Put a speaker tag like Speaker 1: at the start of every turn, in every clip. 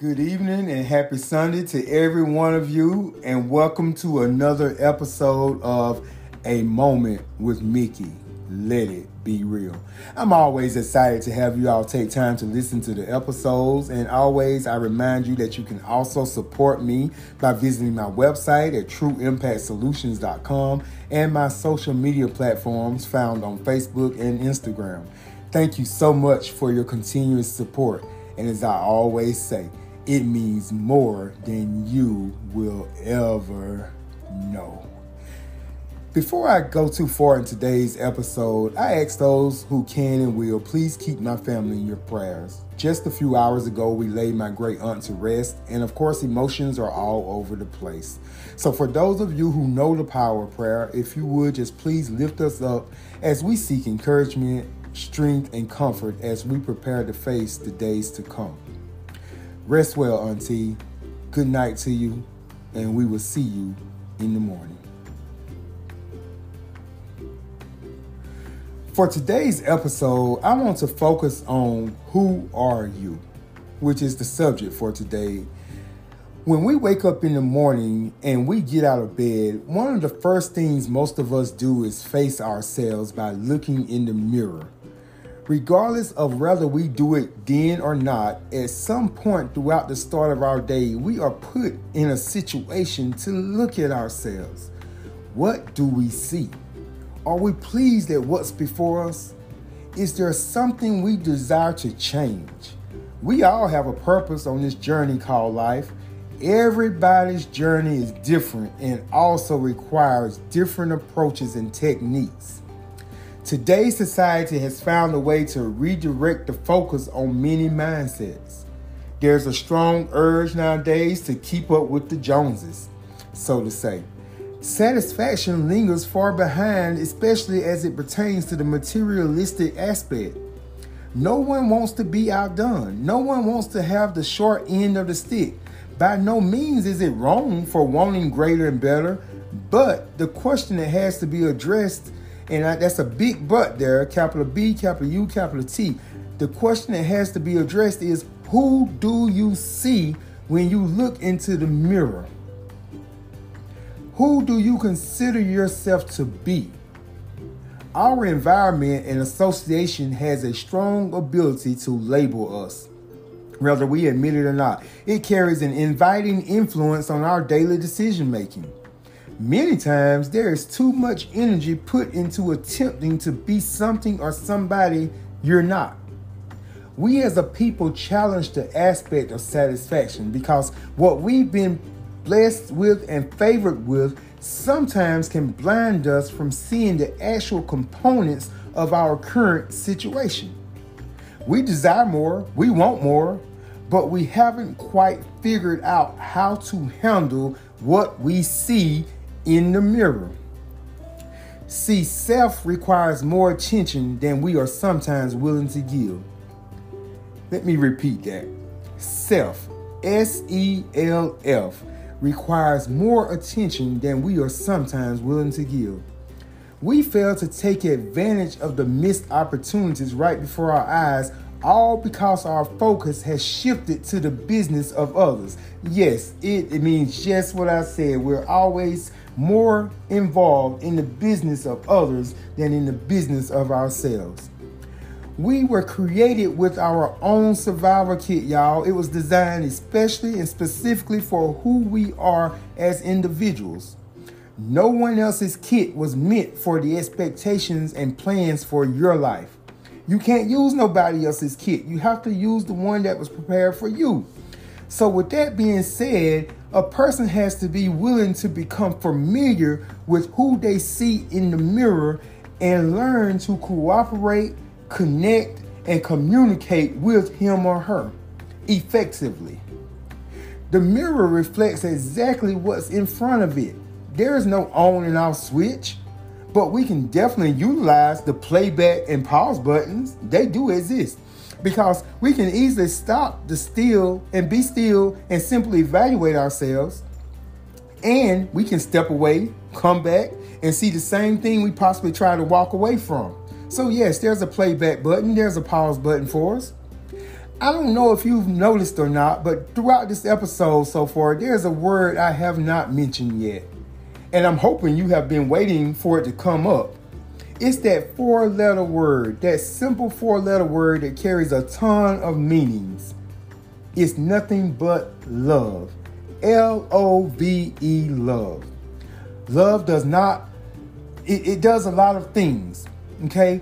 Speaker 1: Good evening and happy Sunday to every one of you, and welcome to another episode of A Moment with Mickey. Let it be real. I'm always excited to have you all take time to listen to the episodes, and always I remind you that you can also support me by visiting my website at trueimpactsolutions.com and my social media platforms found on Facebook and Instagram. Thank you so much for your continuous support, and as I always say, it means more than you will ever know. Before I go too far in today's episode, I ask those who can and will please keep my family in your prayers. Just a few hours ago, we laid my great aunt to rest, and of course, emotions are all over the place. So, for those of you who know the power of prayer, if you would just please lift us up as we seek encouragement, strength, and comfort as we prepare to face the days to come. Rest well, Auntie. Good night to you, and we will see you in the morning. For today's episode, I want to focus on who are you, which is the subject for today. When we wake up in the morning and we get out of bed, one of the first things most of us do is face ourselves by looking in the mirror. Regardless of whether we do it then or not, at some point throughout the start of our day, we are put in a situation to look at ourselves. What do we see? Are we pleased at what's before us? Is there something we desire to change? We all have a purpose on this journey called life. Everybody's journey is different and also requires different approaches and techniques. Today's society has found a way to redirect the focus on many mindsets. There's a strong urge nowadays to keep up with the Joneses, so to say. Satisfaction lingers far behind, especially as it pertains to the materialistic aspect. No one wants to be outdone. No one wants to have the short end of the stick. By no means is it wrong for wanting greater and better, but the question that has to be addressed and I, that's a big but there, capital B, capital U, capital T. The question that has to be addressed is who do you see when you look into the mirror? Who do you consider yourself to be? Our environment and association has a strong ability to label us, whether we admit it or not. It carries an inviting influence on our daily decision making. Many times there is too much energy put into attempting to be something or somebody you're not. We as a people challenge the aspect of satisfaction because what we've been blessed with and favored with sometimes can blind us from seeing the actual components of our current situation. We desire more, we want more, but we haven't quite figured out how to handle what we see in the mirror. See, self requires more attention than we are sometimes willing to give. Let me repeat that. Self, S E L F, requires more attention than we are sometimes willing to give. We fail to take advantage of the missed opportunities right before our eyes, all because our focus has shifted to the business of others. Yes, it, it means just what I said. We're always more involved in the business of others than in the business of ourselves. We were created with our own survival kit, y'all. It was designed especially and specifically for who we are as individuals. No one else's kit was meant for the expectations and plans for your life. You can't use nobody else's kit. You have to use the one that was prepared for you. So, with that being said, a person has to be willing to become familiar with who they see in the mirror and learn to cooperate, connect, and communicate with him or her effectively. The mirror reflects exactly what's in front of it. There is no on and off switch, but we can definitely utilize the playback and pause buttons. They do exist because we can easily stop the still and be still and simply evaluate ourselves. And we can step away, come back, and see the same thing we possibly try to walk away from. So, yes, there's a playback button, there's a pause button for us. I don't know if you've noticed or not, but throughout this episode so far, there's a word I have not mentioned yet. And I'm hoping you have been waiting for it to come up. It's that four letter word, that simple four letter word that carries a ton of meanings. It's nothing but love. L O V E, love. Love does not, it, it does a lot of things, okay?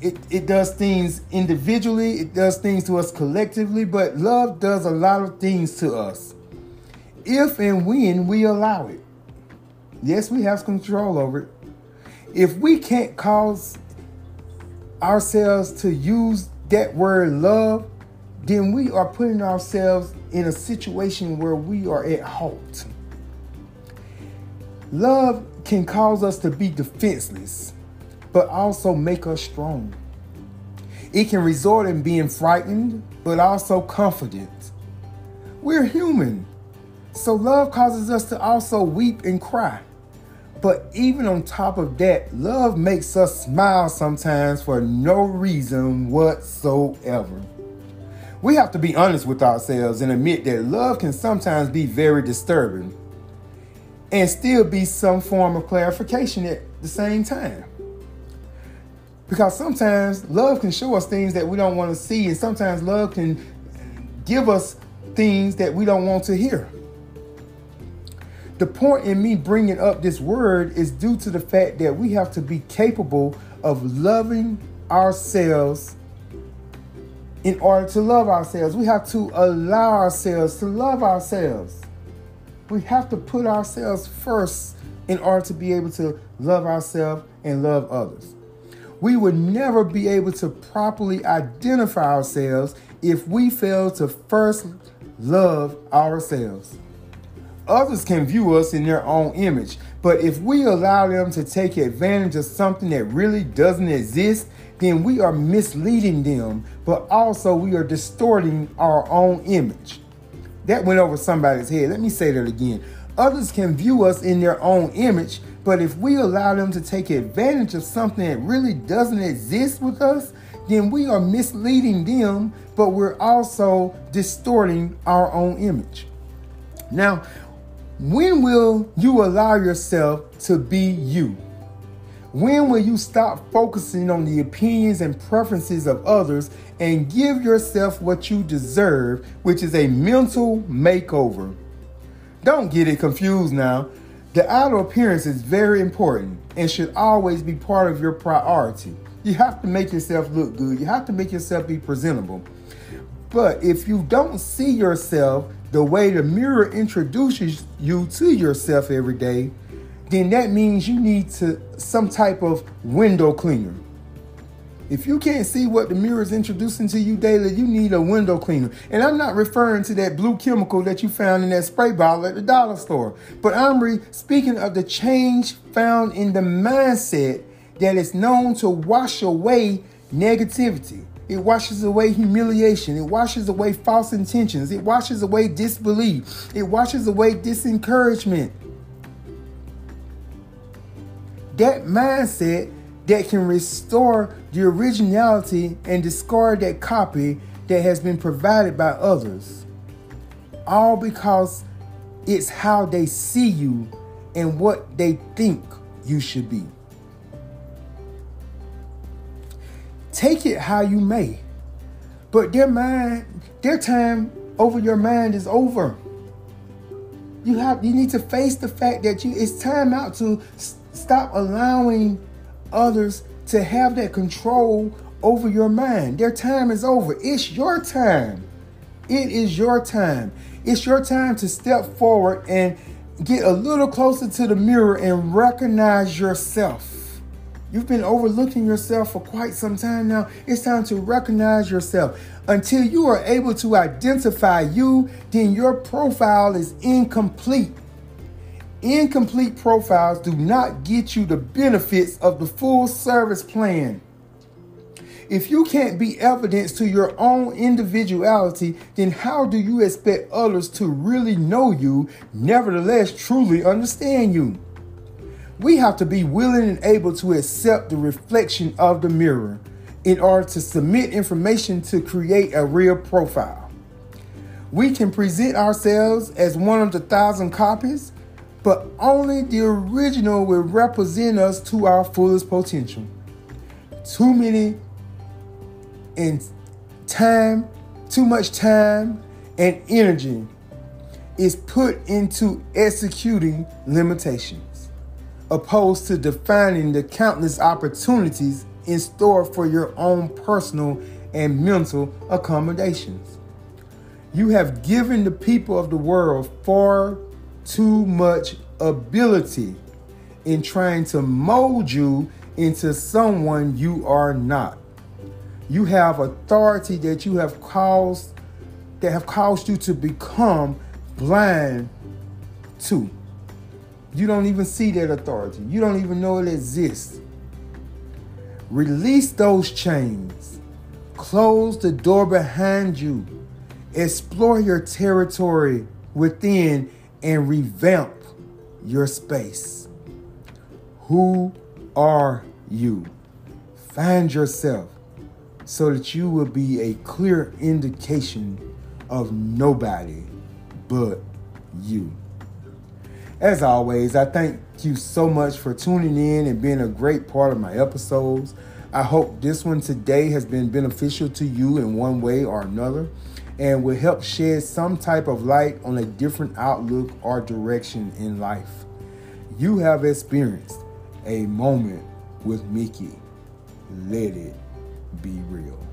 Speaker 1: It, it does things individually, it does things to us collectively, but love does a lot of things to us if and when we allow it. Yes, we have control over it. If we can't cause ourselves to use that word love, then we are putting ourselves in a situation where we are at halt. Love can cause us to be defenseless but also make us strong. It can result in being frightened, but also confident. We're human, so love causes us to also weep and cry. But even on top of that, love makes us smile sometimes for no reason whatsoever. We have to be honest with ourselves and admit that love can sometimes be very disturbing and still be some form of clarification at the same time. Because sometimes love can show us things that we don't want to see, and sometimes love can give us things that we don't want to hear. The point in me bringing up this word is due to the fact that we have to be capable of loving ourselves in order to love ourselves. We have to allow ourselves to love ourselves. We have to put ourselves first in order to be able to love ourselves and love others we would never be able to properly identify ourselves if we fail to first love ourselves. Others can view us in their own image, but if we allow them to take advantage of something that really doesn't exist, then we are misleading them, but also we are distorting our own image. That went over somebody's head. Let me say that again. Others can view us in their own image, but if we allow them to take advantage of something that really doesn't exist with us, then we are misleading them, but we're also distorting our own image. Now, when will you allow yourself to be you? When will you stop focusing on the opinions and preferences of others and give yourself what you deserve, which is a mental makeover? Don't get it confused now. The outer appearance is very important and should always be part of your priority. You have to make yourself look good, you have to make yourself be presentable. But if you don't see yourself the way the mirror introduces you to yourself every day, then that means you need to some type of window cleaner. If you can't see what the mirror is introducing to you daily, you need a window cleaner. And I'm not referring to that blue chemical that you found in that spray bottle at the dollar store. But I'm re- speaking of the change found in the mindset that is known to wash away negativity. It washes away humiliation. It washes away false intentions. It washes away disbelief. It washes away disencouragement. That mindset that can restore the originality and discard that copy that has been provided by others. All because it's how they see you and what they think you should be. Take it how you may, but their mind, their time over your mind is over. You have you need to face the fact that you it's time out to stop allowing others to have that control over your mind. Their time is over. It's your time. It is your time. It's your time to step forward and get a little closer to the mirror and recognize yourself. You've been overlooking yourself for quite some time now. It's time to recognize yourself. Until you are able to identify you, then your profile is incomplete. Incomplete profiles do not get you the benefits of the full service plan. If you can't be evidence to your own individuality, then how do you expect others to really know you, nevertheless truly understand you? We have to be willing and able to accept the reflection of the mirror in order to submit information to create a real profile. We can present ourselves as one of the thousand copies, but only the original will represent us to our fullest potential. Too many and time, too much time and energy is put into executing limitations, opposed to defining the countless opportunities in store for your own personal and mental accommodations. You have given the people of the world far too much ability in trying to mold you into someone you are not. You have authority that you have caused that have caused you to become blind to. You don't even see that authority. You don't even know it exists. Release those chains. Close the door behind you. Explore your territory within and revamp your space. Who are you? Find yourself so that you will be a clear indication of nobody but you. As always, I thank you so much for tuning in and being a great part of my episodes. I hope this one today has been beneficial to you in one way or another and will help shed some type of light on a different outlook or direction in life. You have experienced a moment with Mickey. Let it be real.